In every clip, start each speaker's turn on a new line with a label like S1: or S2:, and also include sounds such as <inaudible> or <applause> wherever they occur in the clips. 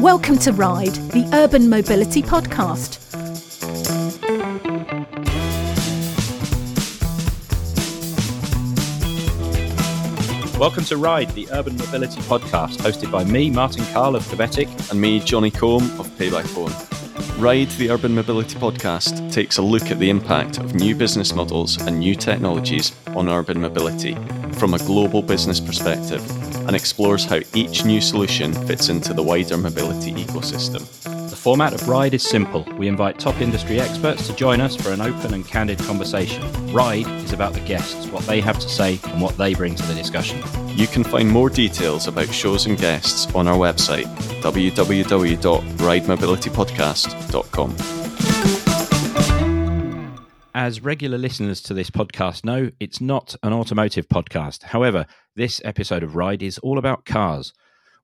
S1: Welcome to Ride, the Urban Mobility Podcast.
S2: Welcome to Ride, the Urban Mobility Podcast, hosted by me, Martin Carl of Cavetic,
S3: and me, Johnny Combe of Payback Phone. Ride, the Urban Mobility Podcast, takes a look at the impact of new business models and new technologies on urban mobility from a global business perspective and explores how each new solution fits into the wider mobility ecosystem.
S2: The format of Ride is simple. We invite top industry experts to join us for an open and candid conversation. Ride is about the guests, what they have to say, and what they bring to the discussion.
S3: You can find more details about shows and guests on our website, www.ridemobilitypodcast.com.
S2: As regular listeners to this podcast know, it's not an automotive podcast. However, this episode of Ride is all about cars.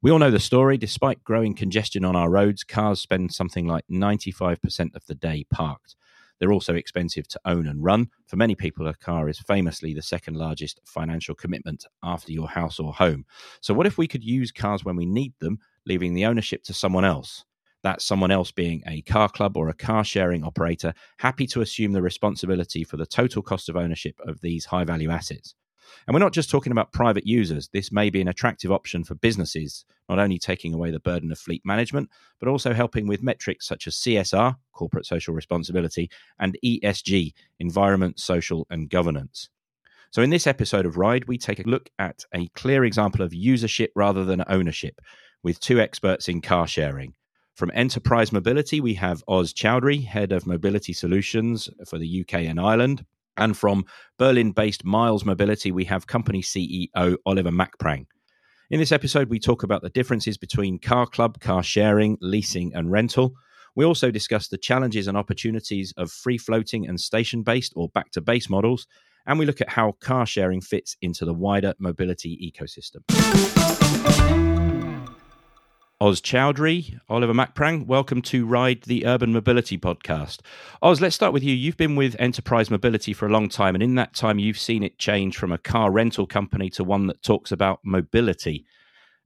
S2: We all know the story. Despite growing congestion on our roads, cars spend something like 95% of the day parked. They're also expensive to own and run. For many people, a car is famously the second largest financial commitment after your house or home. So, what if we could use cars when we need them, leaving the ownership to someone else? That someone else being a car club or a car sharing operator happy to assume the responsibility for the total cost of ownership of these high value assets. And we're not just talking about private users. This may be an attractive option for businesses, not only taking away the burden of fleet management, but also helping with metrics such as CSR, corporate social responsibility, and ESG, environment, social, and governance. So, in this episode of Ride, we take a look at a clear example of usership rather than ownership with two experts in car sharing. From Enterprise Mobility, we have Oz Choudhri, Head of Mobility Solutions for the UK and Ireland. And from Berlin based Miles Mobility, we have company CEO Oliver Mackprang. In this episode, we talk about the differences between car club, car sharing, leasing, and rental. We also discuss the challenges and opportunities of free floating and station based or back to base models. And we look at how car sharing fits into the wider mobility ecosystem. Oz Choudhri, Oliver Mackprang, welcome to Ride the Urban Mobility podcast. Oz, let's start with you. You've been with Enterprise Mobility for a long time, and in that time, you've seen it change from a car rental company to one that talks about mobility.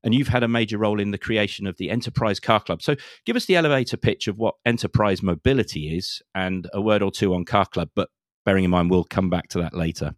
S2: And you've had a major role in the creation of the Enterprise Car Club. So give us the elevator pitch of what Enterprise Mobility is and a word or two on Car Club, but bearing in mind, we'll come back to that later.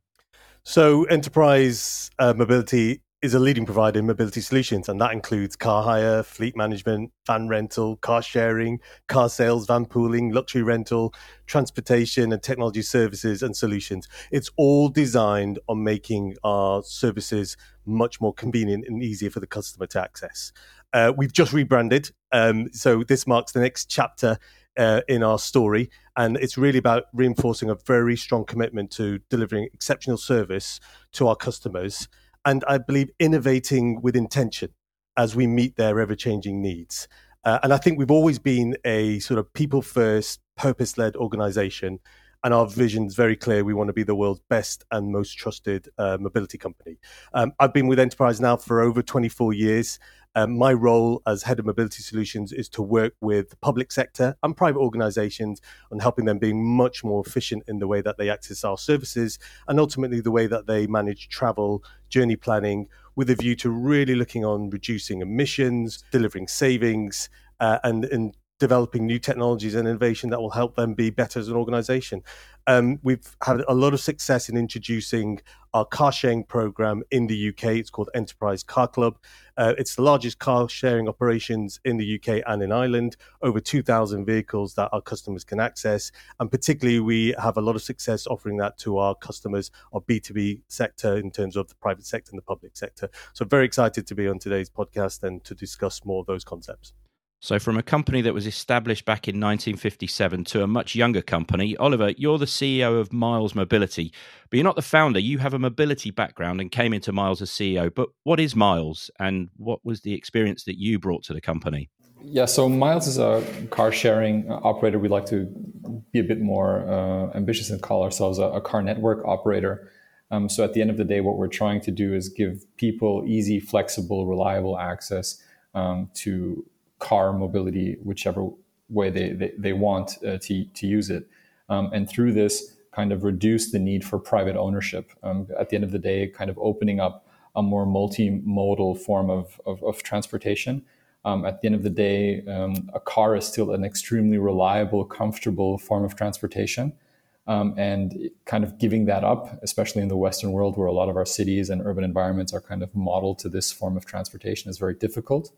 S4: So, Enterprise uh, Mobility is a leading provider in mobility solutions, and that includes car hire, fleet management, van rental, car sharing, car sales, van pooling, luxury rental, transportation, and technology services and solutions. It's all designed on making our services much more convenient and easier for the customer to access. Uh, we've just rebranded, um, so this marks the next chapter uh, in our story. And it's really about reinforcing a very strong commitment to delivering exceptional service to our customers and I believe innovating with intention as we meet their ever changing needs. Uh, and I think we've always been a sort of people first, purpose led organization. And our vision is very clear. We want to be the world's best and most trusted uh, mobility company. Um, I've been with Enterprise now for over 24 years. Um, my role as head of mobility solutions is to work with the public sector and private organizations on helping them being much more efficient in the way that they access our services and ultimately the way that they manage travel, journey planning, with a view to really looking on reducing emissions, delivering savings, uh, and, and developing new technologies and innovation that will help them be better as an organization. Um, we've had a lot of success in introducing our car sharing program in the UK. It's called Enterprise Car Club. Uh, it's the largest car sharing operations in the UK and in Ireland, over 2,000 vehicles that our customers can access. And particularly, we have a lot of success offering that to our customers, our B2B sector, in terms of the private sector and the public sector. So, very excited to be on today's podcast and to discuss more of those concepts.
S2: So, from a company that was established back in 1957 to a much younger company, Oliver, you're the CEO of Miles Mobility, but you're not the founder. You have a mobility background and came into Miles as CEO. But what is Miles and what was the experience that you brought to the company?
S5: Yeah, so Miles is a car sharing operator. We like to be a bit more uh, ambitious and call ourselves a, a car network operator. Um, so, at the end of the day, what we're trying to do is give people easy, flexible, reliable access um, to car mobility, whichever way they, they, they want uh, to, to use it. Um, and through this, kind of reduce the need for private ownership. Um, at the end of the day, kind of opening up a more multimodal form of, of, of transportation Um, at the end of the day, um, a car is still an extremely reliable, comfortable form of transportation. Um, and kind of giving that up, especially in the Western world where a lot of our cities and urban environments are kind of modeled to this form of transportation, is very difficult.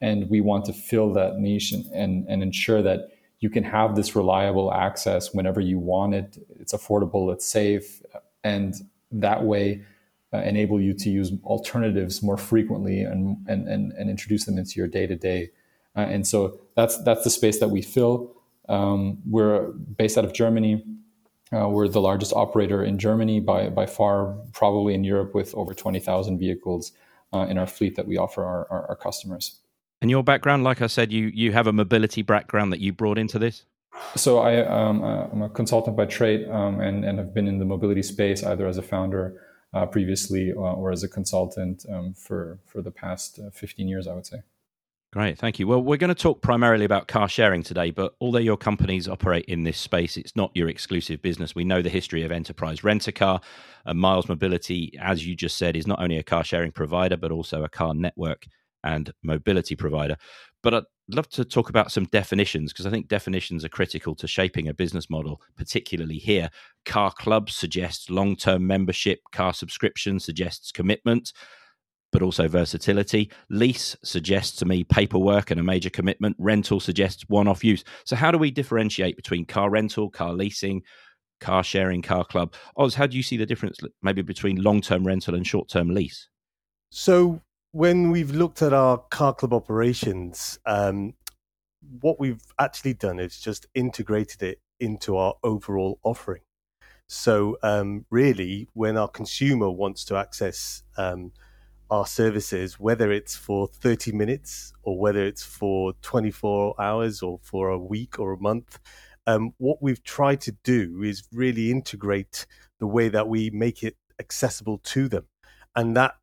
S5: And we want to fill that niche and, and, and ensure that you can have this reliable access whenever you want it. It's affordable, it's safe, and that way uh, enable you to use alternatives more frequently and, and, and, and introduce them into your day to day. And so that's that's the space that we fill. Um, we're based out of Germany. Uh, we're the largest operator in Germany by, by far, probably in Europe, with over 20,000 vehicles uh, in our fleet that we offer our, our, our, customers.
S2: And your background, like I said, you, you have a mobility background that you brought into this?
S5: So I, um, uh, I'm a consultant by trade um, and, and have been in the mobility space either as a founder uh, previously or, or, as a consultant um, for, for the past uh, 15 years, I would say.
S2: Great, thank you. Well, we're going to talk primarily about car sharing today, but although your companies operate in this space, it's not your exclusive business. We know the history of Enterprise Rent a Car. And Miles Mobility, as you just said, is not only a car sharing provider, but also a car network and mobility provider. But I'd love to talk about some definitions because I think definitions are critical to shaping a business model, particularly here. Car Club suggests long term membership, car subscription suggests commitment but also versatility. Lease suggests to me paperwork and a major commitment. Rental suggests one off use. So, how do we differentiate between car rental, car leasing, car sharing, car club? Oz, how do you see the difference maybe between long term rental and short term lease?
S4: So, when we've looked at our car club operations, um, what we've actually done is just integrated it into our overall offering. So, um, really, when our consumer wants to access um, our services, whether it's for 30 minutes or whether it's for 24 hours or for a week or a month. Um, what we've tried to do is really integrate the way that we make it accessible to them. And that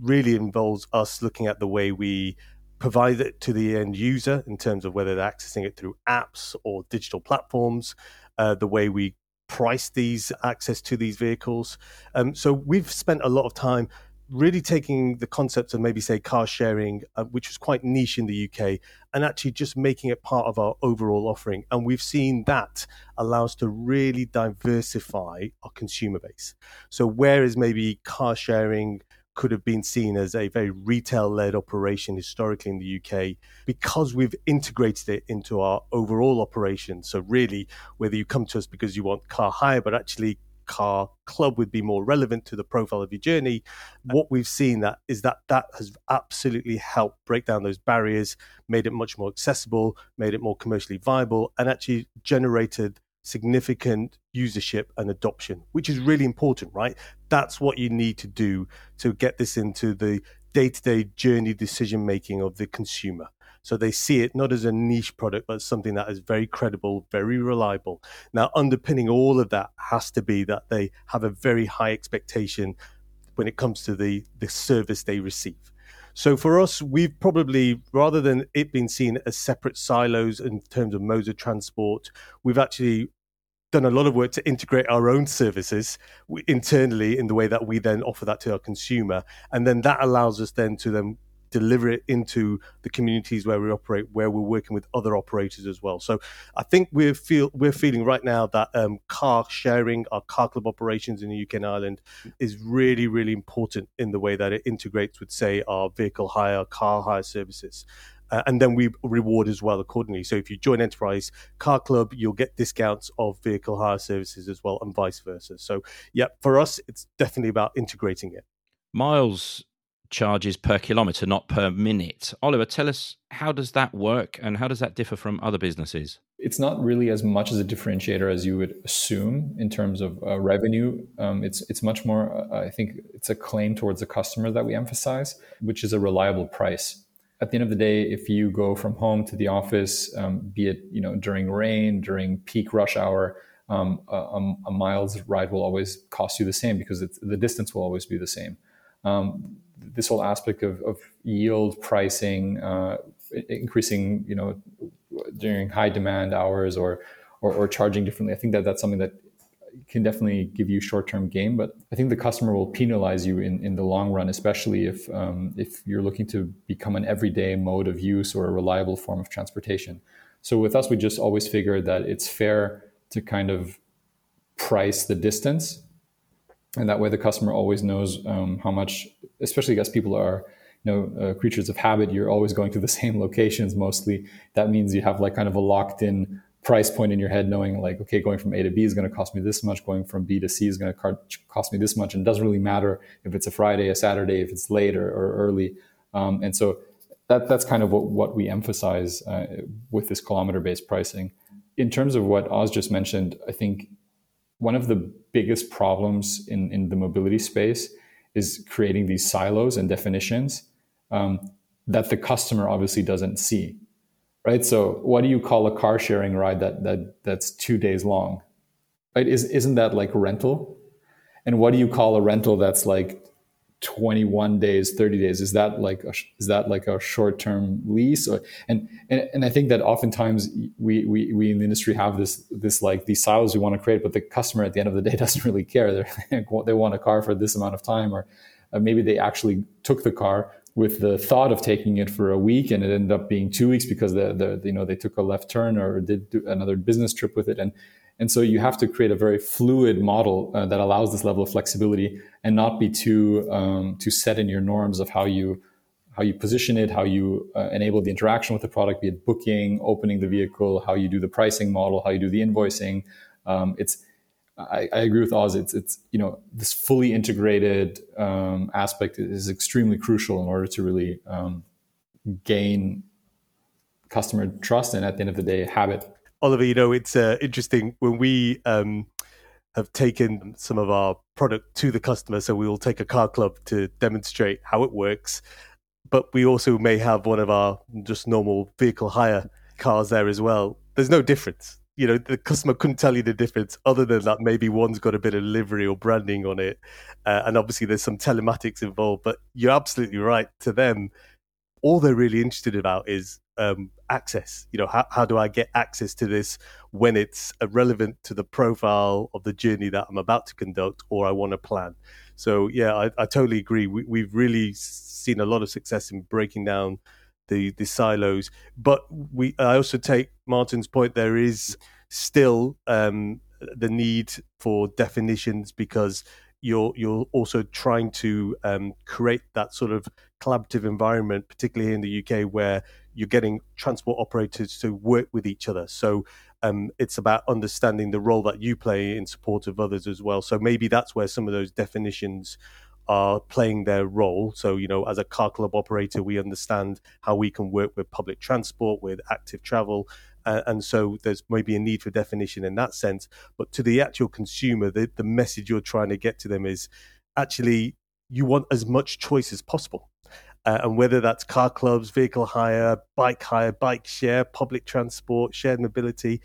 S4: really involves us looking at the way we provide it to the end user in terms of whether they're accessing it through apps or digital platforms, uh, the way we price these access to these vehicles. Um, so we've spent a lot of time really taking the concept of maybe say car sharing, uh, which was quite niche in the UK, and actually just making it part of our overall offering. And we've seen that allow us to really diversify our consumer base. So whereas maybe car sharing could have been seen as a very retail led operation historically in the UK because we've integrated it into our overall operation. So, really, whether you come to us because you want car hire, but actually car club would be more relevant to the profile of your journey what we've seen that is that that has absolutely helped break down those barriers made it much more accessible made it more commercially viable and actually generated significant usership and adoption which is really important right that's what you need to do to get this into the day-to-day journey decision making of the consumer so they see it not as a niche product, but something that is very credible, very reliable. Now, underpinning all of that has to be that they have a very high expectation when it comes to the, the service they receive. So for us, we've probably, rather than it being seen as separate silos in terms of modes of transport, we've actually done a lot of work to integrate our own services internally in the way that we then offer that to our consumer. And then that allows us then to then deliver it into the communities where we operate, where we're working with other operators as well. So I think we're feel we're feeling right now that um, car sharing, our car club operations in the UK and Ireland, is really really important in the way that it integrates with say our vehicle hire, car hire services. Uh, and then we reward as well accordingly. So if you join Enterprise Car Club, you'll get discounts of vehicle hire services as well, and vice versa. So, yeah, for us, it's definitely about integrating it.
S2: Miles charges per kilometre, not per minute. Oliver, tell us how does that work and how does that differ from other businesses?
S5: It's not really as much as a differentiator as you would assume in terms of uh, revenue. Um, it's it's much more. Uh, I think it's a claim towards the customer that we emphasize, which is a reliable price. At the end of the day, if you go from home to the office, um, be it you know during rain, during peak rush hour, um, a, a, miles ride will always cost you the same because the distance will always be the same. Um, this whole aspect of, of yield pricing, uh, increasing, you know, during high demand hours or, or, or charging differently. I think that that's something that can definitely give you short-term gain, but I think the customer will penalize you in, in the long run, especially if um, if you're looking to become an everyday mode of use or a reliable form of transportation. So with us, we just always figure that it's fair to kind of price the distance, and that way the customer always knows um, how much. Especially as people are you know uh, creatures of habit, you're always going to the <laughs> same locations mostly. That means you have like kind of a locked-in price point in your head, knowing like, okay, going from A to B is going to cost me this much, going from B to C is going to cost me this much, and it doesn't really matter if it's a Friday, a Saturday, if it's late or, or early. Um, and so that that's kind of what what we emphasize uh, with this kilometer based pricing. In terms of what Oz just mentioned, I think one of the biggest problems in in the mobility space is creating these silos and definitions um, that the customer obviously doesn't see right? So what do you call a car sharing ride that that that's two days long? Right? Is isn't that like rental? And what do you call a rental that's like 21 days 30 days is that like a, is that like a short-term lease or, and, and and i think that oftentimes we, we we in the industry have this this like these silos we want to create but the customer at the end of the day <laughs> doesn't really care they they want a car for this amount of time or uh, maybe they actually took the car with the thought of taking it for a week and it ended up being two weeks because the, the you know they took a left turn or did another business trip with it and and so you have to create a very fluid model uh, that allows this level of flexibility and not be too um, too set in your norms of how you how you position it, how you uh, enable the interaction with the product, be it booking, opening the vehicle, how you do the pricing model, how you do the invoicing. Um, it's I, I, agree with Oz. It's it's you know this fully integrated um, aspect is extremely crucial in order to really um, gain customer trust and at the end of the day habit.
S4: Oliver, you know it's uh, interesting when we um, have taken some of our product to the customer. So we will take a car club to demonstrate how it works, but we also may have one of our just normal vehicle hire cars there as well. There's no difference you know the customer couldn't tell you the difference other than that maybe one's got a bit of livery or branding on it uh, and obviously there's some telematics involved but you're absolutely right. To them all they're really interested about is um, access. You know how, how do i get access to this when it's relevant to the profile of the journey that i'm about to conduct or i want to plan? So yeah i, I totally agree. We, we've really seen a lot of success in breaking down the the silos. But we I also take Martin's point. There is still um, the need for definitions because you're you're also trying to um, create that sort of collaborative environment, particularly in the UK, where you're getting transport operators to work with each other. So um, it's about understanding the role that you play in support of others as well. So maybe that's where some of those definitions are playing their role. So, you know, as a car club operator, we understand how we can work with public transport, with active travel. Uh, and so there's maybe a need for definition in that sense. But to the actual consumer, the, the message you're trying to get to them is actually you want as much choice as possible. Uh, and whether that's car clubs, vehicle hire, bike hire, bike share, public transport, shared mobility,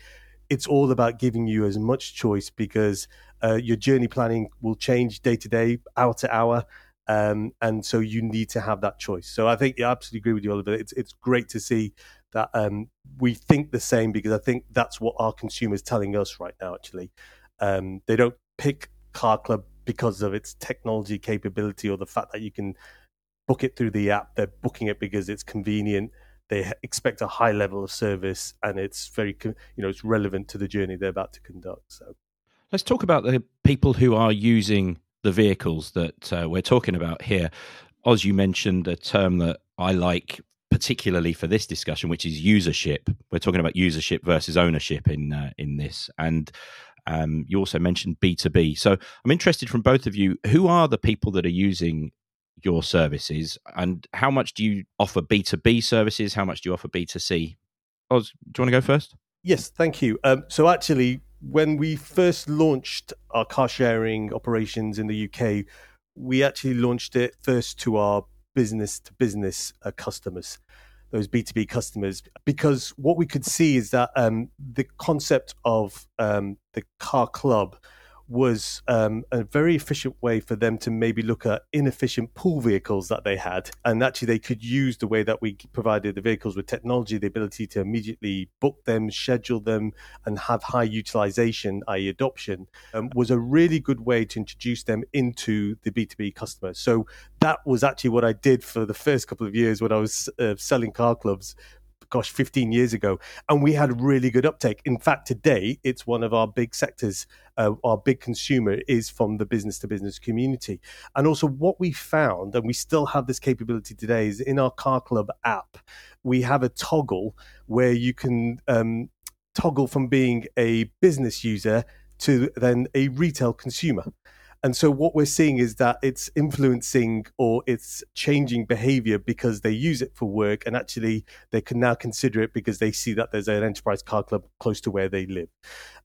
S4: it's all about giving you as much choice because uh, your journey planning will change day to day, hour to hour. Um, and so you need to have that choice. So I think I absolutely agree with you, Oliver. It's it's great to see that um, we think the same because I think that's what our consumers telling us right now. Actually, um, they don't pick Car Club because of its technology capability or the fact that you can book it through the app. They're booking it because it's convenient. They expect a high level of service, and it's very you know it's relevant to the journey they're about to conduct. So
S2: Let's talk about the people who are using the vehicles that uh, we're talking about here. As you mentioned a term that I like particularly for this discussion, which is usership. We're talking about usership versus ownership in uh, in this, and um, you also mentioned B two B. So I'm interested from both of you. Who are the people that are using your services, and how much do you offer B two B services? How much do you offer B two C? Oz, do you want to go first?
S4: Yes, thank you. Um, so actually, when we first launched our car sharing operations in the UK, we actually launched it first to our business to business uh, customers, those B2B customers, because what we could see is that um, the concept of um, the car club was um, a very efficient way for them to maybe look at inefficient pool vehicles that they had. And actually, they could use the way that we provided the vehicles with technology, the ability to immediately book them, schedule them, and have high utilization, i.e., adoption, um, was a really good way to introduce them into the B2B customers. So that was actually what I did for the first couple of years when I was uh, selling car clubs gosh, 15 years ago. And we had really good uptake. In fact, today, it's one of our big sectors. Uh, our big consumer is from the business to business community. And also, what we found, and we still have this capability today, is in our Car Club app, we have a toggle where you can um, toggle from being a business user to then a retail consumer. And so what we're seeing is that it's influencing or it's changing behavior because they use it for work and actually they can now consider it because they see that there's an enterprise car club close to where they live.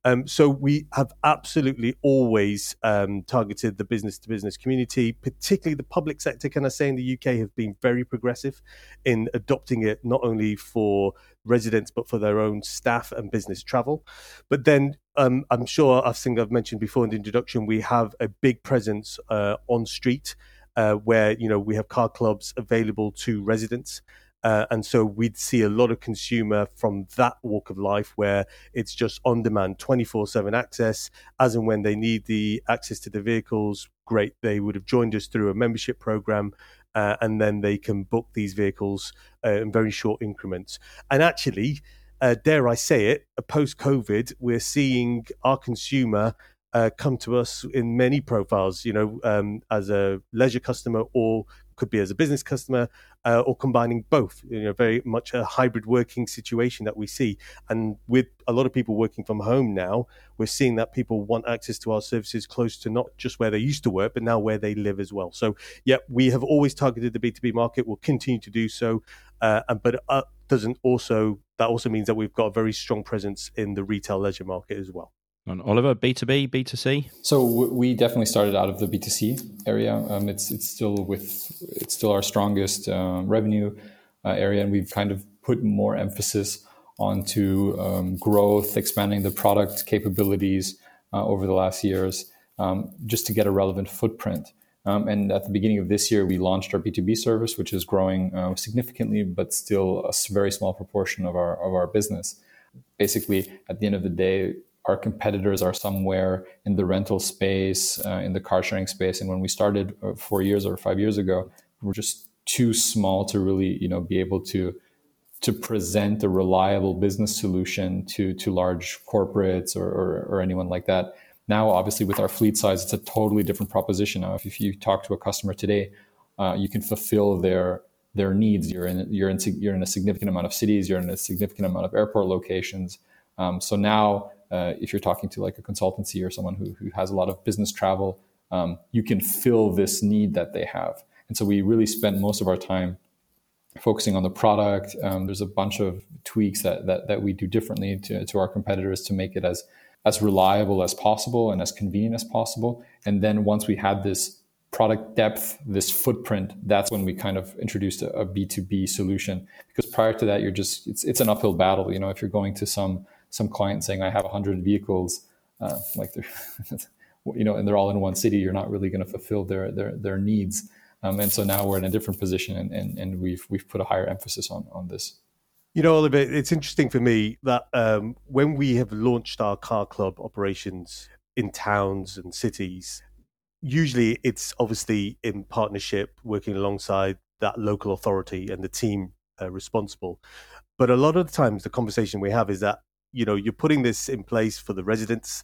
S4: Um, so we have absolutely always um, targeted the business to business community, particularly the public sector. Can I say in the UK have been very progressive in adopting it not only for residents but for their own staff and business travel. But then um, I'm sure I think I've mentioned before in the introduction we have a big presence uh, on street uh, where you know we have car clubs available to residents. Uh, and so we'd see a lot of consumer from that walk of life where it's just on demand 24 7 access as and when they need the access to the vehicles great they would have joined us through a membership program uh, and then they can book these vehicles uh, in very short increments. And actually uh, dare i say it post covid we're seeing our consumer uh, come to us in many profiles, you know, um, as a leisure customer or could be as a business customer uh, or combining both. You know, very much a hybrid working situation that we see. And with a lot of people working from home now, we're seeing that people want access to our services close to not just where they used to work, but now where they live as well. So, yeah, we have always targeted the B2B market. We'll continue to do so. Uh, but uh, doesn't also that also means that we've got a very strong presence in the retail leisure market as well.
S2: Oliver, B two B, B two C.
S5: So we definitely started out of the B two C area. Um, it's it's still with it's still our strongest uh, revenue uh, area, and we've kind of put more emphasis onto um, growth, expanding the product capabilities uh, over the last years, um, just to get a relevant footprint. Um, and at the beginning of this year, we launched our B2B service, which is growing uh, significantly, but still a very small proportion of our of our business. Basically, at the end of the day, our competitors are somewhere in the rental space, uh, in the car sharing space. And when we started uh, four years or five years ago, we're just too small to really, you know, be able to to present a reliable business solution to to large corporates or, or, or anyone like that. Now, obviously, with our fleet size, it's a totally different proposition. Now, if, if you talk to a customer today, uh, you can fulfill their their needs. You're in you're in you're in a significant amount of cities. You're in a significant amount of airport locations. Um, so now uh, if you're talking to like a consultancy or someone who, who has a lot of business travel, um, you can fill this need that they have. And so we really spent most of our time focusing on the product. Um, there's a bunch of tweaks that, that, that we do differently to, to our competitors to make it as, as reliable as possible and as convenient as possible. And then once we had this product depth, this footprint, that's when we kind of introduced a a B2B solution. Because prior to that, you're just, it's, it's an uphill battle. You know, if you're going to some some client saying I have 100 vehicles, uh, like they're, <laughs> you know, and they're all in one city, you're not really going to fulfill their their their needs. Um, and so now we're in a different position, and, and, and we've we've put a higher emphasis on on this.
S4: You know, Oliver, it's interesting for me that um, when we have launched our car club operations in towns and cities, usually it's obviously in partnership, working alongside that local authority and the team uh, responsible. But a lot of the times, the conversation we have is that you know you're putting this in place for the residents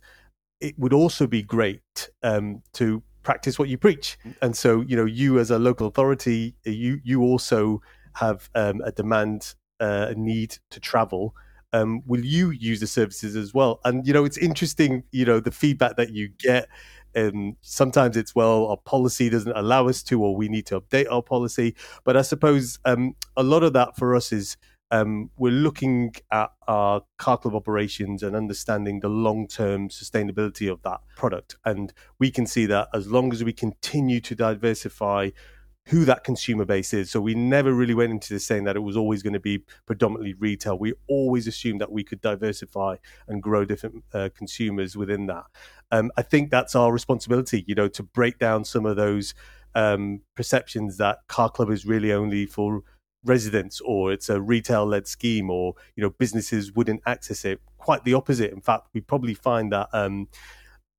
S4: it would also be great um, to practice what you preach. And so you know you as a local authority you you also have um, a demand uh, a need to travel. Um, will you use the services as well? And you know it's interesting you know the feedback that you get and sometimes it's well our policy doesn't allow us to or we need to update our policy. But i suppose um, a lot of that for us is um, we're looking at our car club operations and understanding the long term sustainability of that product. And we can see that as long as we continue to diversify who that consumer base is. So we never really went into this saying that it was always going to be predominantly retail. We always assumed that we could diversify and grow different uh, consumers within that. Um, I think that's our responsibility, you know, to break down some of those um, perceptions that car club is really only for residents or it's a retail led scheme or you know businesses wouldn't access it. Quite the opposite. In fact we probably find that um,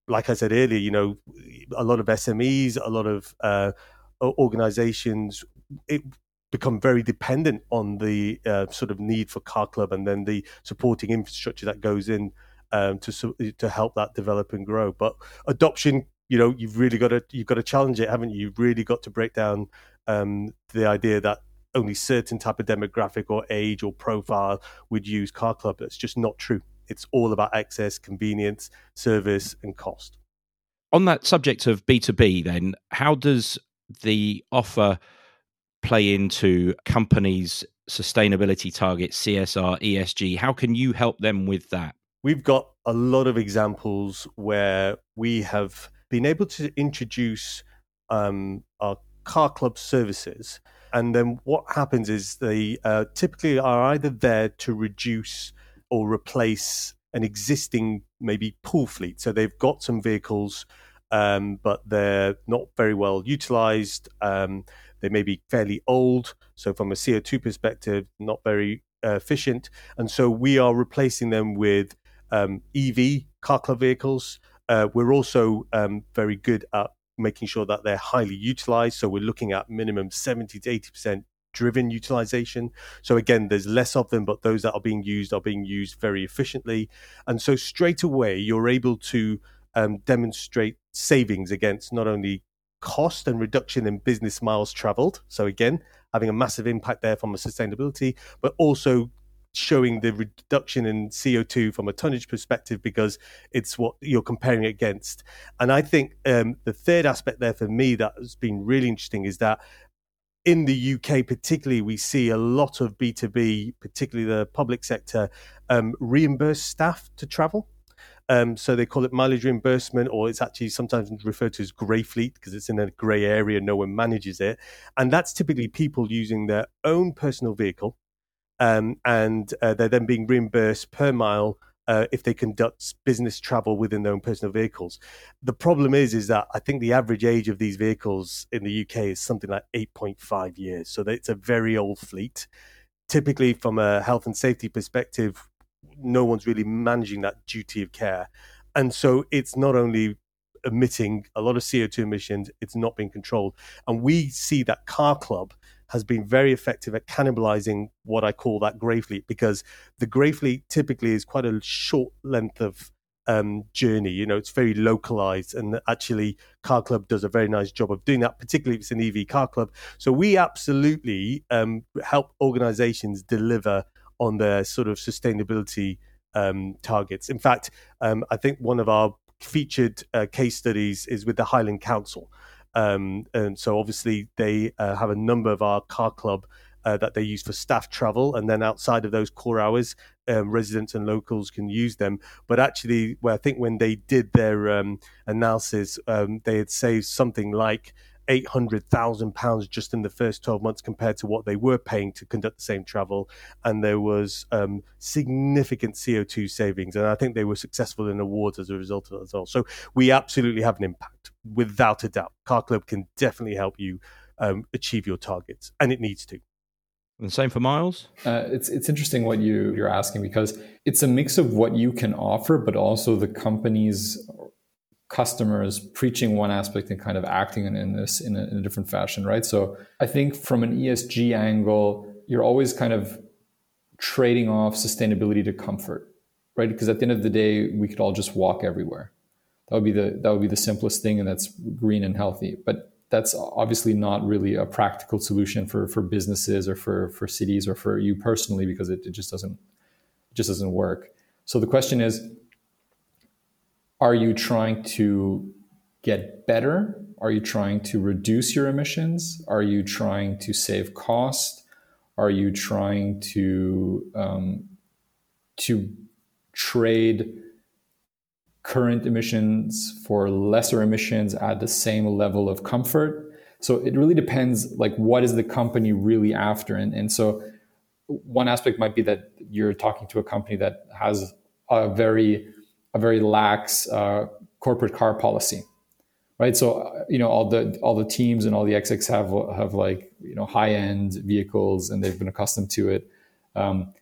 S4: like i said earlier you know a lot of smes a lot of uh, organizations it become very dependent on the uh, sort of need for car club and then the supporting infrastructure that goes in um, to to help that develop and grow. But adoption you know you've really got to you've got to challenge it haven't you? You've really got to break down um, the idea that only certain type of demographic or age or profile would use car club. That's just not true. It's all about access convenience service and cost.
S2: On that subject of b2b then how does the offer play into companies sustainability targets csr esg how can you help them with that?
S4: We've got a lot of examples where we have been able to introduce um, our car club services and then what happens is they uh, typically are either there to reduce or replace an existing maybe pool fleet. So they've got some vehicles, um, but they're not very well utilized. Um, they may be fairly old. So from a CO2 perspective, not very uh, efficient. And so we are replacing them with um, EV car club vehicles. Uh, we're also um, very good at making sure that they're highly utilized. So we're looking at minimum 70 to 80% driven utilization. So again, there's less of them, but those that are being used are being used very efficiently. And so straight away, you're able to um, demonstrate savings against not only cost and reduction in business miles traveled. So again, having a massive impact there from a sustainability, but also showing the reduction in CO2 from a tonnage perspective because it's what you're comparing against. And I think um, the third aspect there for me that has been really interesting is that in the UK, particularly, we see a lot of B2B, particularly the public sector, um, reimburse staff to travel. Um, so they call it mileage reimbursement, or it's actually sometimes referred to as grey fleet because it's in a grey area, no one manages it. And that's typically people using their own personal vehicle um, and uh, they're then being reimbursed per mile uh, if they conduct business travel within their own personal vehicles. The problem is, is that I think the average age of these vehicles in the UK is something like 8.5 years. So it's a very old fleet. Typically, from a health and safety perspective, no one's really managing that duty of care. And so it's not only emitting a lot of CO2 emissions, it's not being controlled. And we see that Car Club has been very effective at cannibalizing what I call that grey fleet because the grey fleet typically is quite a short length of um, journey. You know, it's very localized, and actually, Car Club does a very nice job of doing that, particularly if it's an EV car club. So we absolutely um, help organizations deliver on their sort of sustainability um, targets. In fact, um, I think one of our featured uh, case studies is with the Highland Council. Um, and so obviously they uh, have a number of our car club uh, that they use for staff travel, and then outside of those core hours, um, residents and locals can use them. But actually, well, I think when they did their um, analysis, um, they had saved something like eight hundred thousand pounds just in the first twelve months compared to what they were paying to conduct the same travel, and there was um, significant CO two savings, and I think they were successful in awards as a result of that as well. So we absolutely have an impact, without a doubt. Car Club can definitely help you um, achieve your targets, and it needs to.
S2: And same for miles.
S5: Uh, it's it's interesting what you you're asking because it's a mix of what you can offer, but also the company's customers preaching one aspect and kind of acting in, in this in a, in a different fashion, right? So I think from an ESG angle, you're always kind of trading off sustainability to comfort, right? Because at the end of the day, we could all just walk everywhere. That would be the that would be the simplest thing, and that's green and healthy. But that's obviously not really a practical solution for for businesses or for for cities or for you personally because it, it just doesn't it just doesn't work. So the question is are you trying to get better? Are you trying to reduce your emissions? Are you trying to save cost? Are you trying to um, to trade current emissions for lesser emissions at the same level of comfort? So it really depends, like what is the company really after, and and so one aspect might be that you're talking to a company that has a very a very lax uh, corporate car policy, right? So uh, you know all the all the teams and all the execs have have like you know high end vehicles and they've been accustomed to it. Um,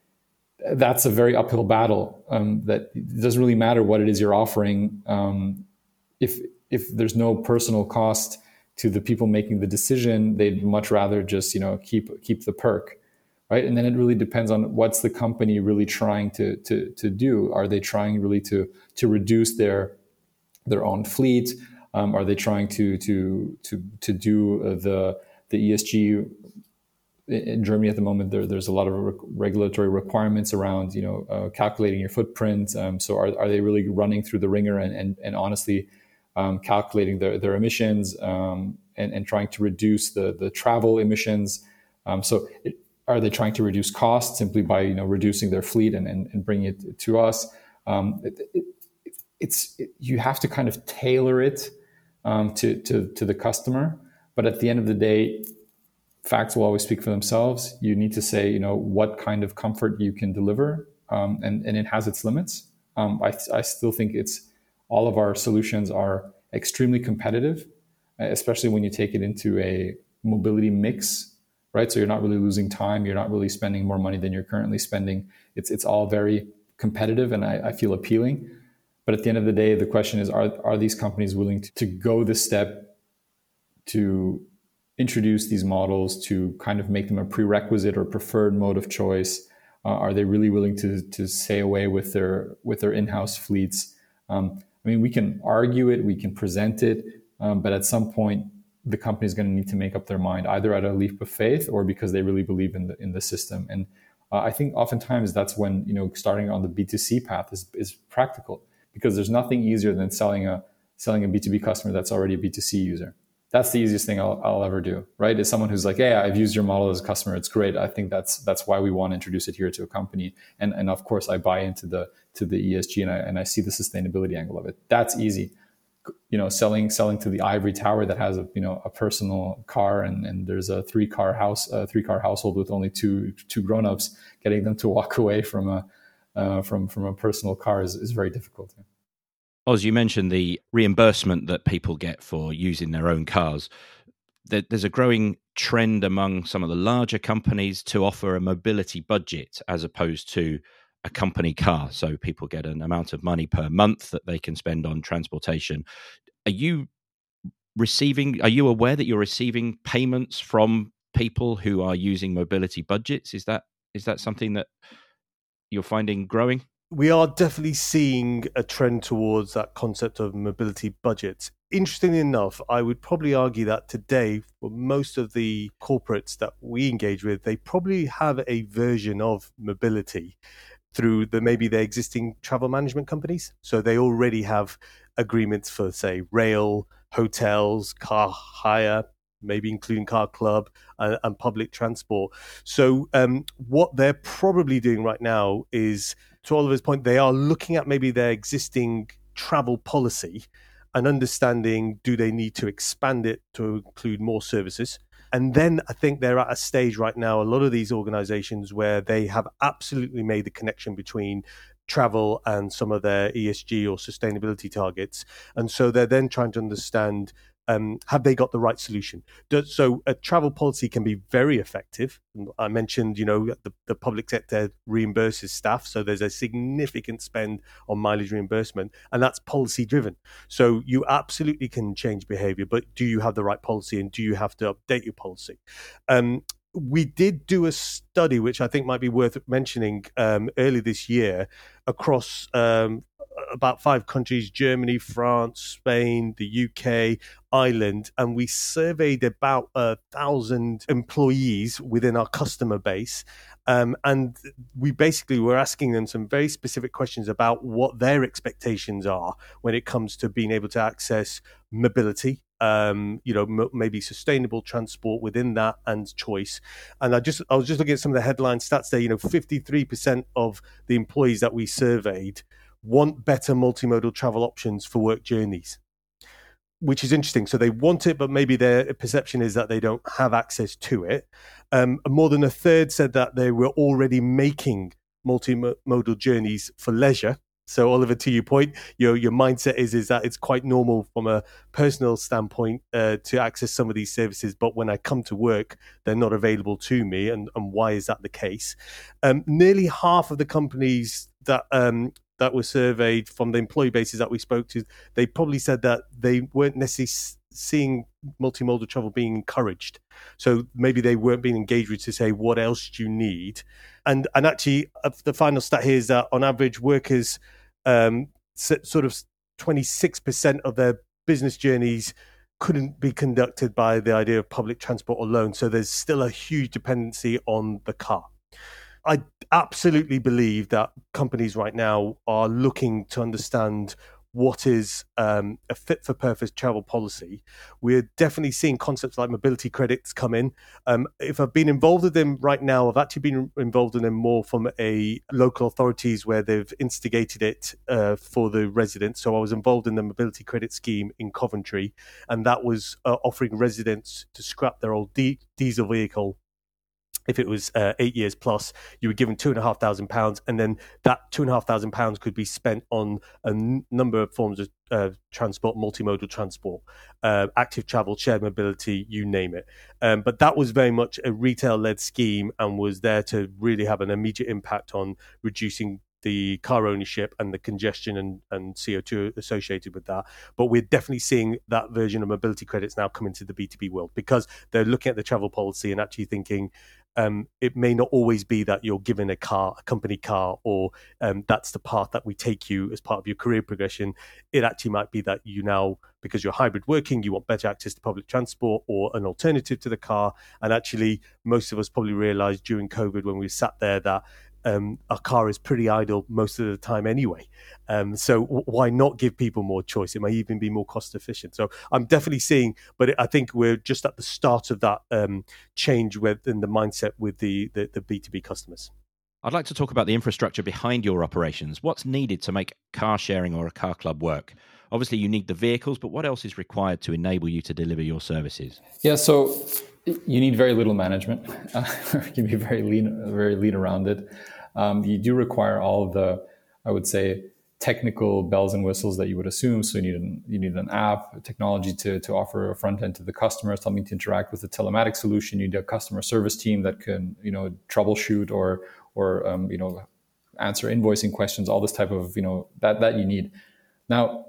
S5: that's a very uphill battle. Um, that doesn't really matter what it is you're offering um, if if there's no personal cost to the people making the decision, they'd much rather just you know keep keep the perk, right? And then it really depends on what's the company really trying to to to do. Are they trying really to to reduce their their own fleet? Um, are they trying to to to to do uh, the the ESG in Germany at the moment, there, there's a lot of re- regulatory requirements around, you know, uh, calculating your footprint. Um, so are, are they really running through the ringer and, and, and honestly um, calculating their, their emissions um, and, and trying to reduce the, the travel emissions? Um, so it, are they trying to reduce costs simply by, you know, reducing their fleet and, and, and bringing it to us? Um, it, it's, you have to kind of tailor it um, to, to, to the customer. But at the end of the day, facts will always speak for themselves. You need to say, you know, what kind of comfort you can deliver, um, and and it has its limits. Um, I I still think it's all of our solutions are extremely competitive, especially when you take it into a mobility mix, right? So you're not really losing time. You're not really spending more money than you're currently spending. It's it's all very competitive, and I, I feel appealing. But at the end of the day, the question is: Are are these companies willing to, to go the step to introduce these models to kind of make them a prerequisite or preferred mode of choice? Uh, are they really willing to to stay away with their with their in-house fleets? Um, I mean, we can argue it, we can present it, um, but at some point, the company is going to need to make up their mind, either of a leap of faith or because they really believe in the in the system. And uh, I think oftentimes that's when you know starting on the B two C path is is practical because there's nothing easier than selling a selling a B two B customer that's already a B two C user that's the easiest thing I'll, I'll ever do, right? Is someone who's like, "Hey, I've used your model as a customer. It's great. I think that's that's why we want to introduce it here to a company." And and of course, I buy into the to the ESG and I and I see the sustainability angle of it. That's easy. You know, selling selling to the ivory tower that has a you know a personal car and and there's a three car house a three car household with only two two grown ups, getting them to walk <laughs> away from a uh, from from a personal car is, is very difficult.
S2: Oz, you mentioned the reimbursement that people get for using their own cars. There's a growing trend among some of the larger companies to offer a mobility budget as opposed to a company car. So people get an amount of money per month that they can spend on transportation. Are you receiving, are you aware that you're receiving payments from people who are using mobility budgets? Is that is that something that you're finding growing?
S4: we are definitely seeing a trend towards that concept of mobility budgets. Interestingly enough, I would probably argue that today, for most of the corporates that we engage with, they probably have a version of mobility through the maybe their existing travel management companies. So they already have agreements for, say, rail, hotels, car hire, maybe including car club uh, and public transport. So um, what they're probably doing right now is to Oliver's point, they are looking at maybe their existing travel policy and understanding do they need to expand it to include more services. And then I think they're at a stage right now, a lot of these organizations where they have absolutely made the connection between travel and some of their ESG or sustainability targets. And so they're then trying to understand um, have they got the right solution? So a travel policy can be very effective. I mentioned, you know, the, the public sector reimburses staff, so there's a significant spend on mileage reimbursement, and that's policy driven. So you absolutely can change behavior, but do you have the right policy, and do you have to update your policy? Um, we did do a study, which I think might be worth mentioning um, early this year, across um, about five countries Germany, France, Spain, the UK, Ireland, and we surveyed about a thousand employees within our customer base. Um, and we basically were asking them some very specific questions about what their expectations are when it comes to being able to access mobility um, you know, m- maybe sustainable transport within that and choice. And I just, I was just looking at some of the headline stats there. You know, 53% of the employees that we surveyed want better multimodal travel options for work journeys. which is interesting. So they want it, but maybe their perception is that they don't have access to it. Um, more than a third said that they were already making multimodal journeys for leisure. So Oliver, to your point, your your mindset is is that it's quite normal from a personal standpoint uh, to access some of these services, but when I come to work, they're not available to me. And and why is that the case? Um, nearly half of the companies that um, that were surveyed from the employee bases that we spoke to, they probably said that they weren't necessarily seeing multimodal travel being encouraged. So maybe they weren't being engaged with to say, what else do you need? And and actually, uh, the final stat here is that on average, workers um, sort of 26% of their business journeys couldn't be conducted by the idea of public transport alone. So there's still a huge dependency on the car. I absolutely believe that companies right now are looking to understand what is um, a fit for purpose travel policy. We're definitely seeing concepts like mobility credits come in. Um, if I've been involved with them right now, I've actually been involved in them more from a local authorities where they've instigated it uh, for the residents. So I was involved in the mobility credit scheme in Coventry, and that was uh, offering residents to scrap their old di- diesel vehicle if it was uh, eight years plus, you were given two and a half thousand pounds, and then that two and a half thousand pounds could be spent on a n- number of forms of uh, transport, multimodal transport, uh, active travel, shared mobility, you name it. Um, but that was very much a retail-led scheme and was there to really have an immediate impact on reducing the car ownership and the congestion and, and CO2 associated with that. But we're definitely seeing that version of mobility credits now come into the B2B world because they're looking at the travel policy and actually thinking, um, it may not always be that you're given a car, a company car, or um, that's the path that we take you as part of your career progression. It actually might be that you now, because you're hybrid working, you want better access to public transport or an alternative to the car. And actually, most of us probably realized during COVID when we sat there that um, a car is pretty idle most of the time anyway. Um, so w- why not give people more choice? It may even be more cost efficient. So I'm definitely seeing, but I think we're just at the start of that um, change within the mindset with the, the, the B2B customers.
S2: I'd like to talk about the infrastructure behind your operations. What's needed to make car sharing or a car club work? Obviously, you need the vehicles, but what else is required to enable you to deliver your services?
S5: Yeah, so you need very little management. <laughs> You can be very lean, very lean around it. Um, you do require all the, I would say, technical bells and whistles that you would assume. So you need an, you need an app, technology to, to offer a front end to the customer, something to interact with the telematic solution. You need a customer service team that can you know troubleshoot or or um, you know answer invoicing questions. All this type of you know that that you need. Now,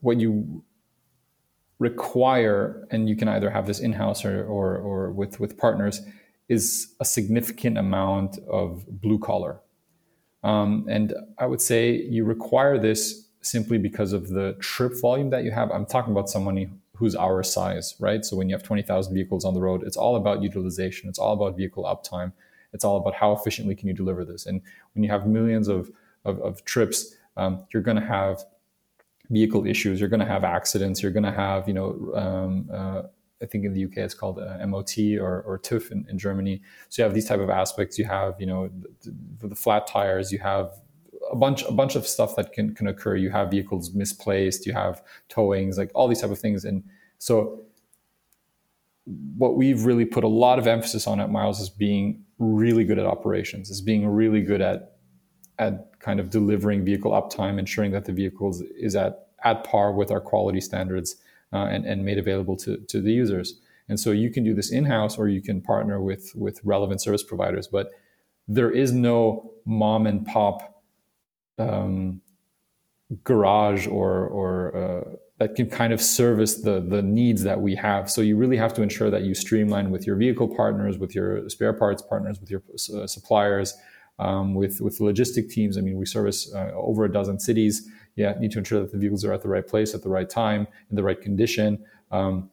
S5: what you require, and you can either have this in house or, or or with with partners is a significant amount of blue collar. Um, and I would say you require this simply because of the trip volume that you have. I'm talking about someone who's our size, right? So when you have 20,000 vehicles on the road, it's all about utilization. It's all about vehicle uptime. It's all about how efficiently can you deliver this. And when you have millions of, of, of trips, um, you're going to have vehicle issues. You're going to have accidents. You're going to have, you know, um, uh, I think in the UK it's called uh, MOT or, or TÜV in, in, Germany. So you have these type of aspects. You have you know the, the, flat tires. You have a bunch a bunch of stuff that can can occur. You have vehicles misplaced. You have towings, like all these type of things. And so what we've really put a lot of emphasis on at Miles is being really good at operations, is being really good at at kind of delivering vehicle uptime, ensuring that the vehicles is at at par with our quality standards uh, and, and made available to, to the users. And so you can do this in-house or you can partner with, with relevant service providers, but there is no mom and pop um, garage or, or uh, that can kind of service the, the needs that we have. So you really have to ensure that you streamline with your vehicle partners, with your spare parts partners, with your uh, suppliers, um, with with logistic teams. I mean, we service uh, over a dozen cities yeah, need to ensure that the vehicles are at the right place at the right time in the right condition. Um,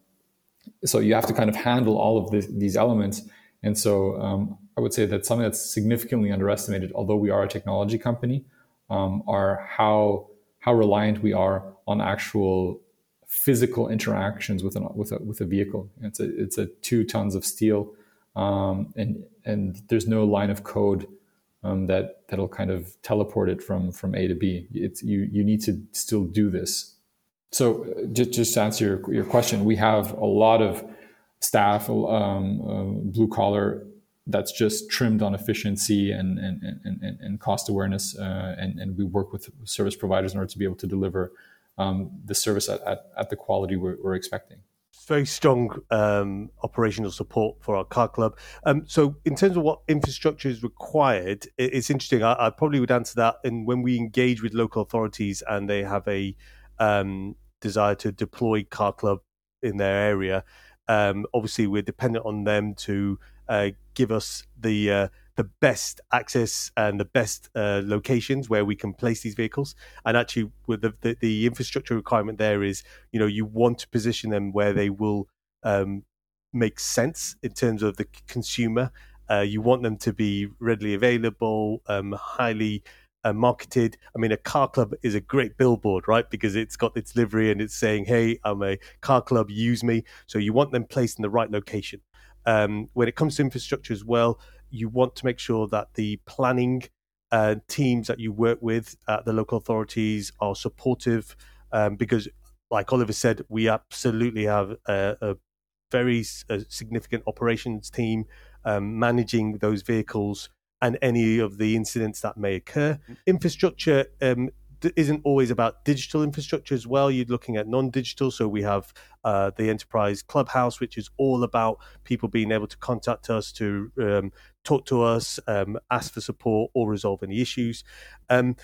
S5: so you have to kind of handle all of this, these elements. And so um, I would say that something that's significantly underestimated, although we are a technology company, um, are how how reliant we are on actual physical interactions with an with a with a vehicle. It's a it's a two tons of steel, um, and and there's no line of code um, that that'll kind of teleport it from from A to B. It's you you need to still do this. So uh, just just to answer your, your question, we have a lot of staff, um, uh, blue collar, that's just trimmed on efficiency and and, and, and cost awareness, uh, and and we work with service providers in order to be able to deliver um, the service at, at, at, the quality we're, we're expecting
S4: very strong um, operational support for our car club. Um, so, in terms of what infrastructure is required, it's interesting. I, I, probably would answer that. And when we engage with local authorities and they have a um, desire to deploy car club in their area, um, obviously we're dependent on them to uh, give us the uh, the best access and the best uh, locations where we can place these vehicles. And actually, with the, the, the, infrastructure requirement there is, you know, you want to position them where they will um, make sense in terms of the consumer. Uh, you want them to be readily available, um, highly uh, marketed. I mean, a car club is a great billboard, right? Because it's got its livery and it's saying, "Hey, I'm a car club. Use me." So you want them placed in the right location. Um, when it comes to infrastructure as well, you want to make sure that the planning uh, teams that you work with at the local authorities are supportive um, because, like Oliver said, we absolutely have a, a very a significant operations team um, managing those vehicles and any of the incidents that may occur. Mm. Infrastructure um, isn't always about digital infrastructure as well. You're looking at non-digital. So we have uh, the enterprise clubhouse, which is all about people being able to contact us to um, talk to us, um, ask for support, or resolve any issues. Um,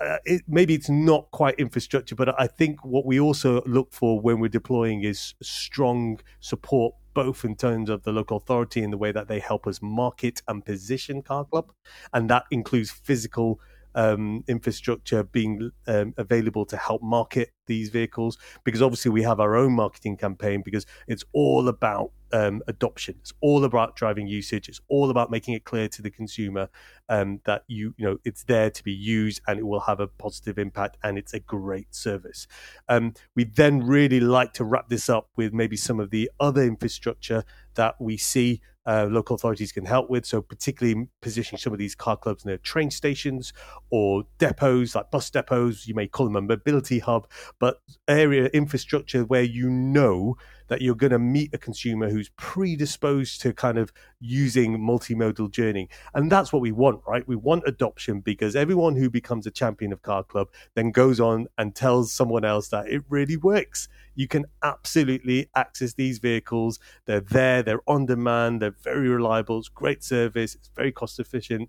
S4: uh, it, maybe it's not quite infrastructure, but I think what we also look for when we're deploying is strong support, both in terms of the local authority and the way that they help us market and position Car Club, and that includes physical um, infrastructure being um, available to help market these vehicles. Because obviously we have our own marketing campaign because it's all about um, adoption. It's all about driving usage. It's all about making it clear to the consumer um, that you you know it's there to be used and it will have a positive impact and it's a great service. Um, we then really like to wrap this up with maybe some of the other infrastructure that we see uh, local authorities can help with. So, particularly positioning some of these car clubs near train stations or depots, like bus depots. You may call them a mobility hub, but area infrastructure where you know that you're going to meet a consumer who's predisposed to kind of using multimodal journey. And that's what we want, right? We want adoption because everyone who becomes a champion of Car Club then goes on and tells someone else that it really works. You can absolutely access these vehicles. They're there, they're on demand, they're very reliable, it's great service, it's very cost efficient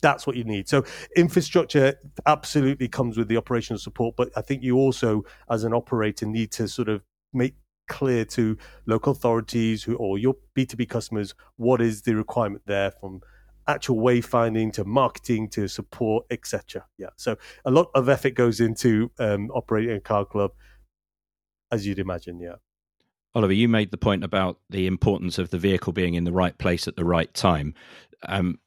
S4: that's what you need. So infrastructure absolutely comes with the operational support, but I think you also, as an operator, need to sort of make clear to local authorities who or your B2B customers what is the requirement there from actual wayfinding to marketing to support, etc. Yeah, so a lot of effort goes into um, operating a car club, as you'd imagine. Yeah.
S2: Oliver, you made the point about the importance of the vehicle being in the right place at the right time. Um,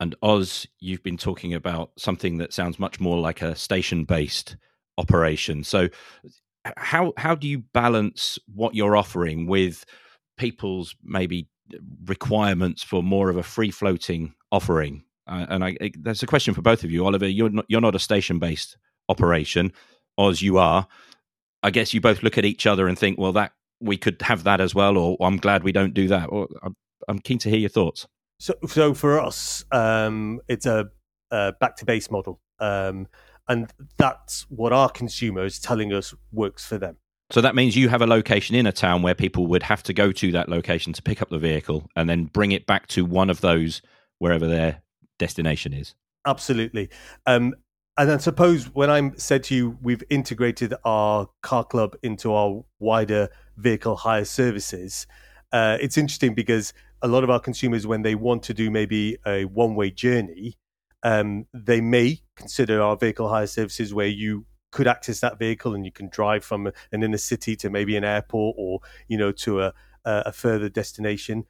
S2: and Oz, you've been talking about something that sounds much more like a station based operation. So, how how do you balance what you're offering with people's maybe requirements for more of a free floating offering? Uh, and I, I, that's a question for both of you, Oliver. You're not, you're not a station based operation, as you are. I guess you both look at each other and think, well, that we could have that as well, or I'm glad we don't do that. Or I'm, I'm keen to hear your thoughts.
S4: So, so for us, um, it's a, a back to base model. Um, and that's what our consumer is telling us works for them.
S2: So that means you have a location in a town where people would have to go to that location to pick up the vehicle and then bring it back to one of those wherever their destination is.
S4: Absolutely. Um, and then suppose when I'm said to you, we've integrated our car club into our wider vehicle hire services. Uh, it's interesting because a lot of our consumers, when they want to do maybe a one way journey, um, they may consider our vehicle hire services where you could access that vehicle and you can drive from an inner city to maybe an airport or you know to a, a further destination.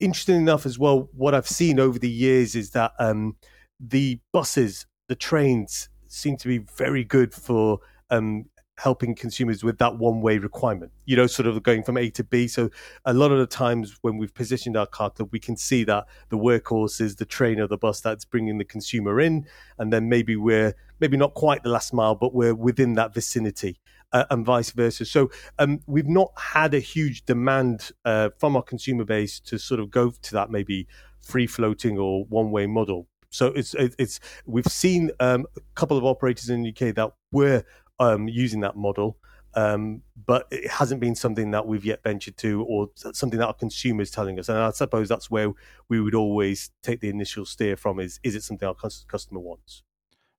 S4: Interesting enough as well, what I've seen over the years is that um, the buses, the trains seem to be very good for um, helping consumers with that one way requirement, you know, sort of going from A to B. So a lot of the times when we've positioned our car club, we can see that the workhorse is the train or the bus that's bringing the consumer in. And then maybe we're maybe not quite the last mile, but we're within that vicinity. uh, and vice versa. So um, we've not had a huge demand uh, from our consumer base to sort of go to that maybe free floating or one way model. So it's it's we've seen um, a couple of operators in the UK that were um, using that model. Um, but it hasn't been something that we've yet ventured to, or something that our consumers telling us. And I suppose that's where we would always take the initial steer from: is is it something our customer wants?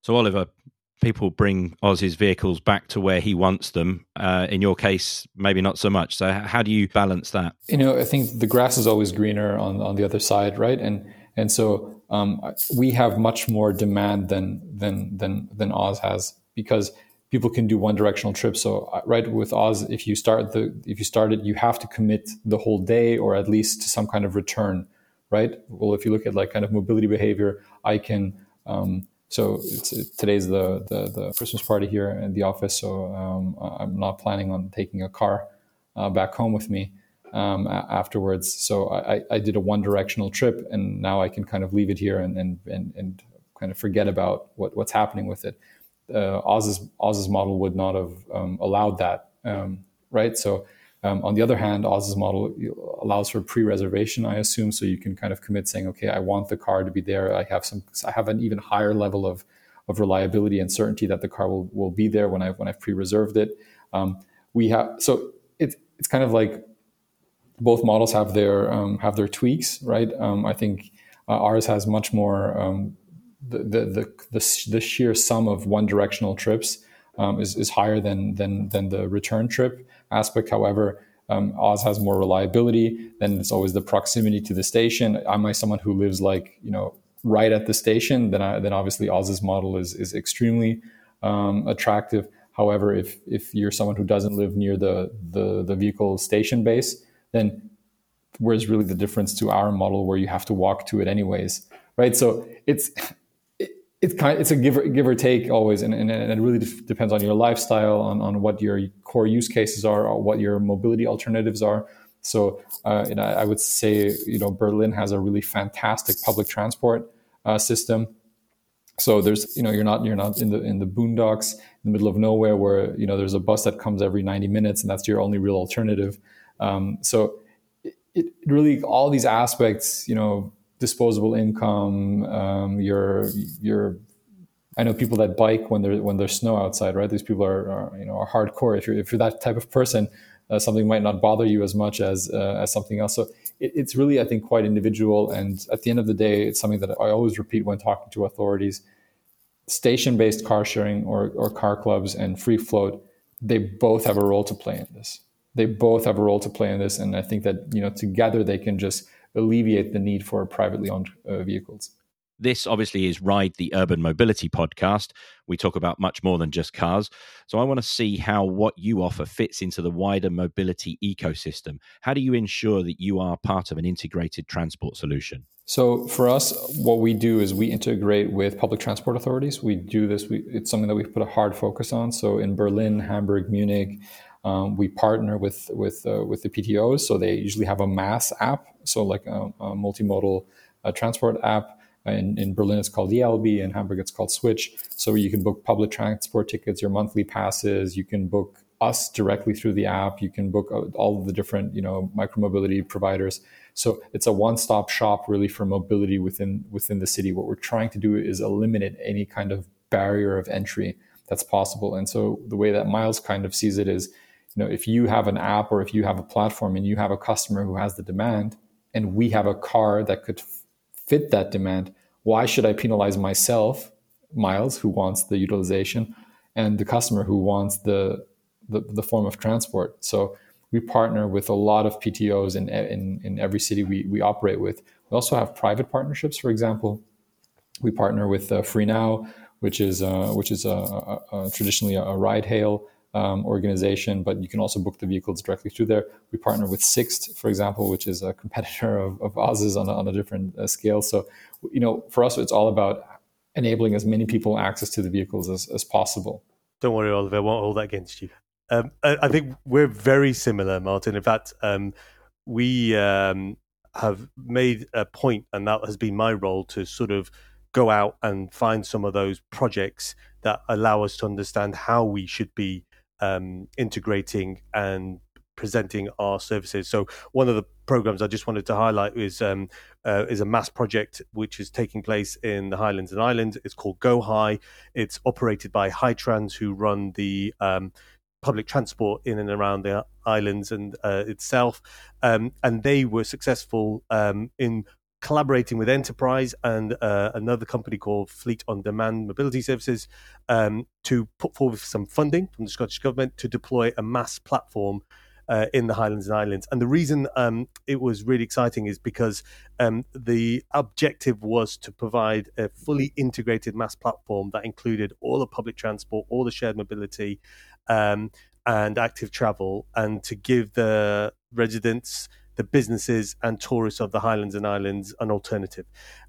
S2: So, Oliver, people bring Oz's vehicles back to where he wants them. Uh, in your case, maybe not so much. So, how do you balance that?
S5: You know, I think the grass is always greener on on the other side, right? And and so um, we have much more demand than than than than Oz has because people can do one directional trips. So uh, right with Oz, if you start the if you start it, you have to commit the whole day or at least to some kind of return, right? Well, if you look at like kind of mobility behavior, I can. Um, so it, today's the, the, the Christmas party here in the office. So um, I'm not planning on taking a car uh, back home with me um, afterwards. So I, I did a one directional trip, and now I can kind of leave it here and and and, and kind of forget about what, what's happening with it uh, Oz's Oz's model would not have um, allowed that, um, right? So. Um, on the other hand, Oz's model allows for pre-reservation, I assume, so you can kind of commit saying, "Okay, I want the car to be there. I have some, I have an even higher level of of reliability and certainty that the car will, will be there when I when I've pre-reserved it." Um, we have so it's it's kind of like both models have their um, have their tweaks, right? Um, I think uh, ours has much more um, the, the, the, the, sheer sum of one directional trips um, is, is higher than, than, than the return trip aspect. However, um, Oz has more reliability. Then it's always the proximity to the station. Am I someone who lives like, you know, right at the station? Then, I, then obviously Oz's model is, is extremely um, attractive. However, if, if you're someone who doesn't live near the, the, the vehicle station base, then where's really the difference to our model where you have to walk to it anyways, right? So it's it's kind it's a give or, give or take always and, and, and it really depends on your lifestyle on, on what your core use cases are or what your mobility alternatives are. So uh, I would say you know Berlin has a really fantastic public transport uh, system. So there's you know you're not you're not in the in the boondocks in the middle of nowhere where you know there's a bus that comes every 90 minutes and that's your only real alternative. Um, so it, it really all these aspects you know disposable income, um, your your I know people that bike when there when there's snow outside, right? These people are, are you know are hardcore. If you're if you're that type of person, uh, something might not bother you as much as uh, as something else. So it, it's really I think quite individual. And at the end of the day, it's something that I always repeat when talking to authorities. Station based car sharing or or car clubs and free float, they both have a role to play in this. They both have a role to play in this, and I think that you know together they can just alleviate the need for privately owned uh, vehicles.
S2: This obviously is Ride the Urban Mobility podcast. We talk about much more than just cars. So I want to see how what you offer fits into the wider mobility ecosystem. How do you ensure that you are part of an integrated transport solution?
S5: So for us, what we do is we integrate with public transport authorities. We do this. We, it's something that we've put a hard focus on. So in Berlin, Hamburg, Munich, um, we partner with with uh, with the PTOs, so they usually have a mass app, so like a, a multimodal uh, transport app. In, in Berlin, it's called Jelbi. In Hamburg, it's called Switch. So you can book public transport tickets, your monthly passes. You can book us directly through the app. You can book uh, all of the different, you know, micromobility providers. So it's a one-stop shop really for mobility within within the city. What we're trying to do is eliminate any kind of barrier of entry that's possible. And so the way that Miles kind of sees it is you know if you have an app or if you have a platform and you have a customer who has the demand and we have a car that could fit that demand why should i penalize myself miles who wants the utilization and the customer who wants the the, the form of transport? So we partner with a lot of ptos in, in, in every city we, we operate with. We also have private partnerships. For example we partner with uh, FreeNow which is uh, which is a, a, a traditionally a ride hail um, organization, but you can also book the vehicles directly through there. We partner with Sixt, for example, which is a competitor of, of Oz's on a, on a different uh, scale. So, you know, for us, it's all about enabling as many people access to the vehicles as, as possible.
S4: Don't worry, Oliver, I won't hold that against you. Um, I, I, think we're very similar, Martin. In fact, um, we um, have made a point, and that has been my role to sort of go out and find some of those projects that allow us to understand how we should be um, integrating and presenting our services. So one of the programs I just wanted to highlight is um, uh, is a mass project which is taking place in the Highlands and Islands. It's called GoHi. It's operated by HITRANS, who run the um, public transport in and around the islands and uh, itself, um, and they were successful um, in collaborating with Enterprise and uh, another company called Fleet on Demand Mobility Services um, to put forward some funding from the Scottish Government to deploy a mass platform uh, in the Highlands and Islands. And the reason um, it was really exciting is because um, the objective was to provide a fully integrated mass platform that included all the public transport, all the shared mobility, um, and active travel, and to give the residents, the businesses, and tourists of the Highlands and Islands an alternative.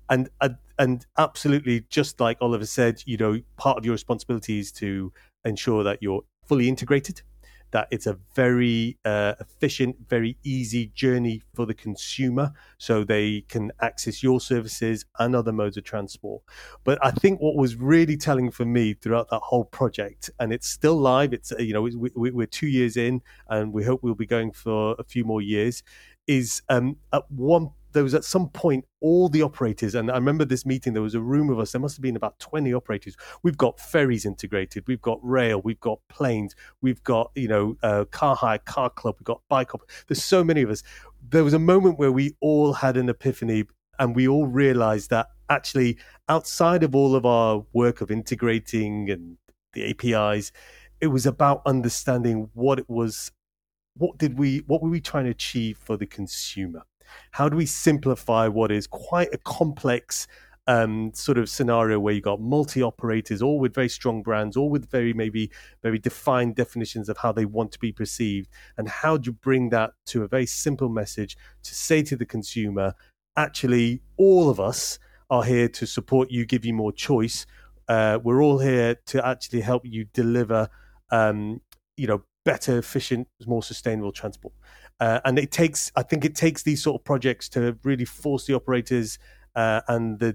S4: And uh, and absolutely, just like Oliver said, you know, part of your responsibility is to ensure that you're fully integrated that it's a very uh, efficient, very easy journey for the consumer, so they can access your services and other modes of transport. But I think what was really telling for me throughout that whole project, and it's still live. It's you know we, are two years in, and we hope we'll be going for a few more years. Is um, at one there was at some point all the operators, and I remember this meeting, there was a room of us, there must have been about 20 operators. We've got ferries integrated, we've got rail, we've got planes, we've got, you know, uh, car hire, car club, we've got bike up. There's so many of us. There was a moment where we all had an epiphany and we all realized that actually outside of all of our work of integrating and the APIs, it was about understanding what it was what did we what were we trying to achieve for the consumer how do we simplify what is quite a complex um, sort of scenario where you got multi operators, all with very strong brands, all with very maybe very defined definitions of how they want to be perceived, and how do you bring that to a very simple message to say to the consumer, actually, all of us are here to support you, give you more choice. Uh, we're all here to actually help you deliver, um, you know, better, efficient, more sustainable transport. Uh, and it takes, I think, it takes these sort of projects to really force the operators uh, and the,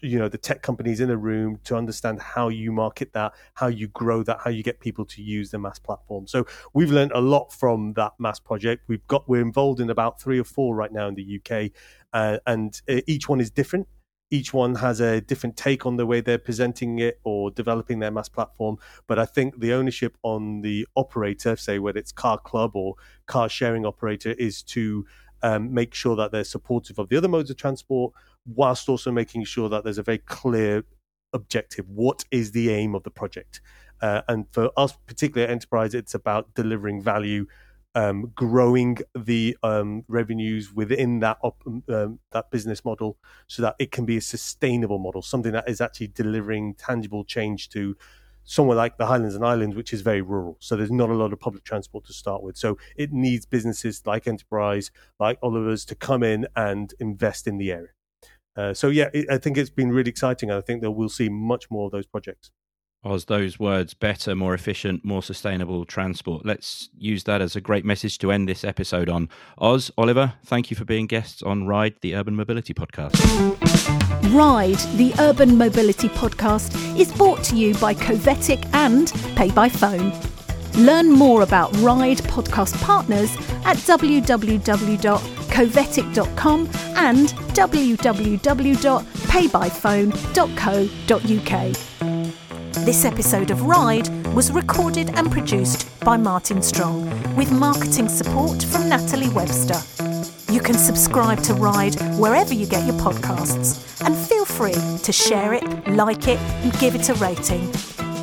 S4: you know, the tech companies in a room to understand how you market that, how you grow that, how you get people to use the mass platform. So we've learned a lot from that mass project. We've got, we're involved in about three or four right now in the UK, uh, and uh, each one is different each one has a different take on the way they're presenting it or developing their mass platform. But I think the ownership on the operator, say whether it's car club or car sharing operator, is to um, make sure that they're supportive of the other modes of transport, whilst also making sure that there's a very clear objective. What is the aim of the project? Uh, and for us, particularly at Enterprise, it's about delivering value um, growing the um, revenues within that op- um, that business model, so that it can be a sustainable model, something that is actually delivering tangible change to somewhere like the Highlands and Islands, which is very rural. So there's not a lot of public transport to start with. So it needs businesses like Enterprise, like Oliver's, to come in and invest in the area. Uh, so yeah, it, I think it's been really exciting, and I think that we'll see much more of those projects.
S2: Oz, those words better, more efficient, more sustainable transport. Let's use that as a great message to end this episode on. Oz, Oliver, thank you for being guests on Ride, the Urban Mobility Podcast.
S1: Ride, the Urban Mobility Podcast, is brought to you by Covetic and Pay by Phone. Learn more about Ride podcast partners at www.covetic.com and www.paybyphone.co.uk. This episode of Ride was recorded and produced by Martin Strong with marketing support from Natalie Webster. You can subscribe to Ride wherever you get your podcasts and feel free to share it, like it, and give it a rating.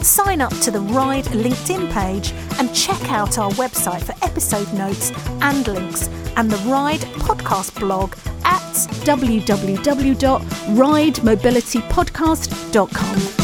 S1: Sign up to the Ride LinkedIn page and check out our website for episode notes and links and the Ride podcast blog at www.ridemobilitypodcast.com.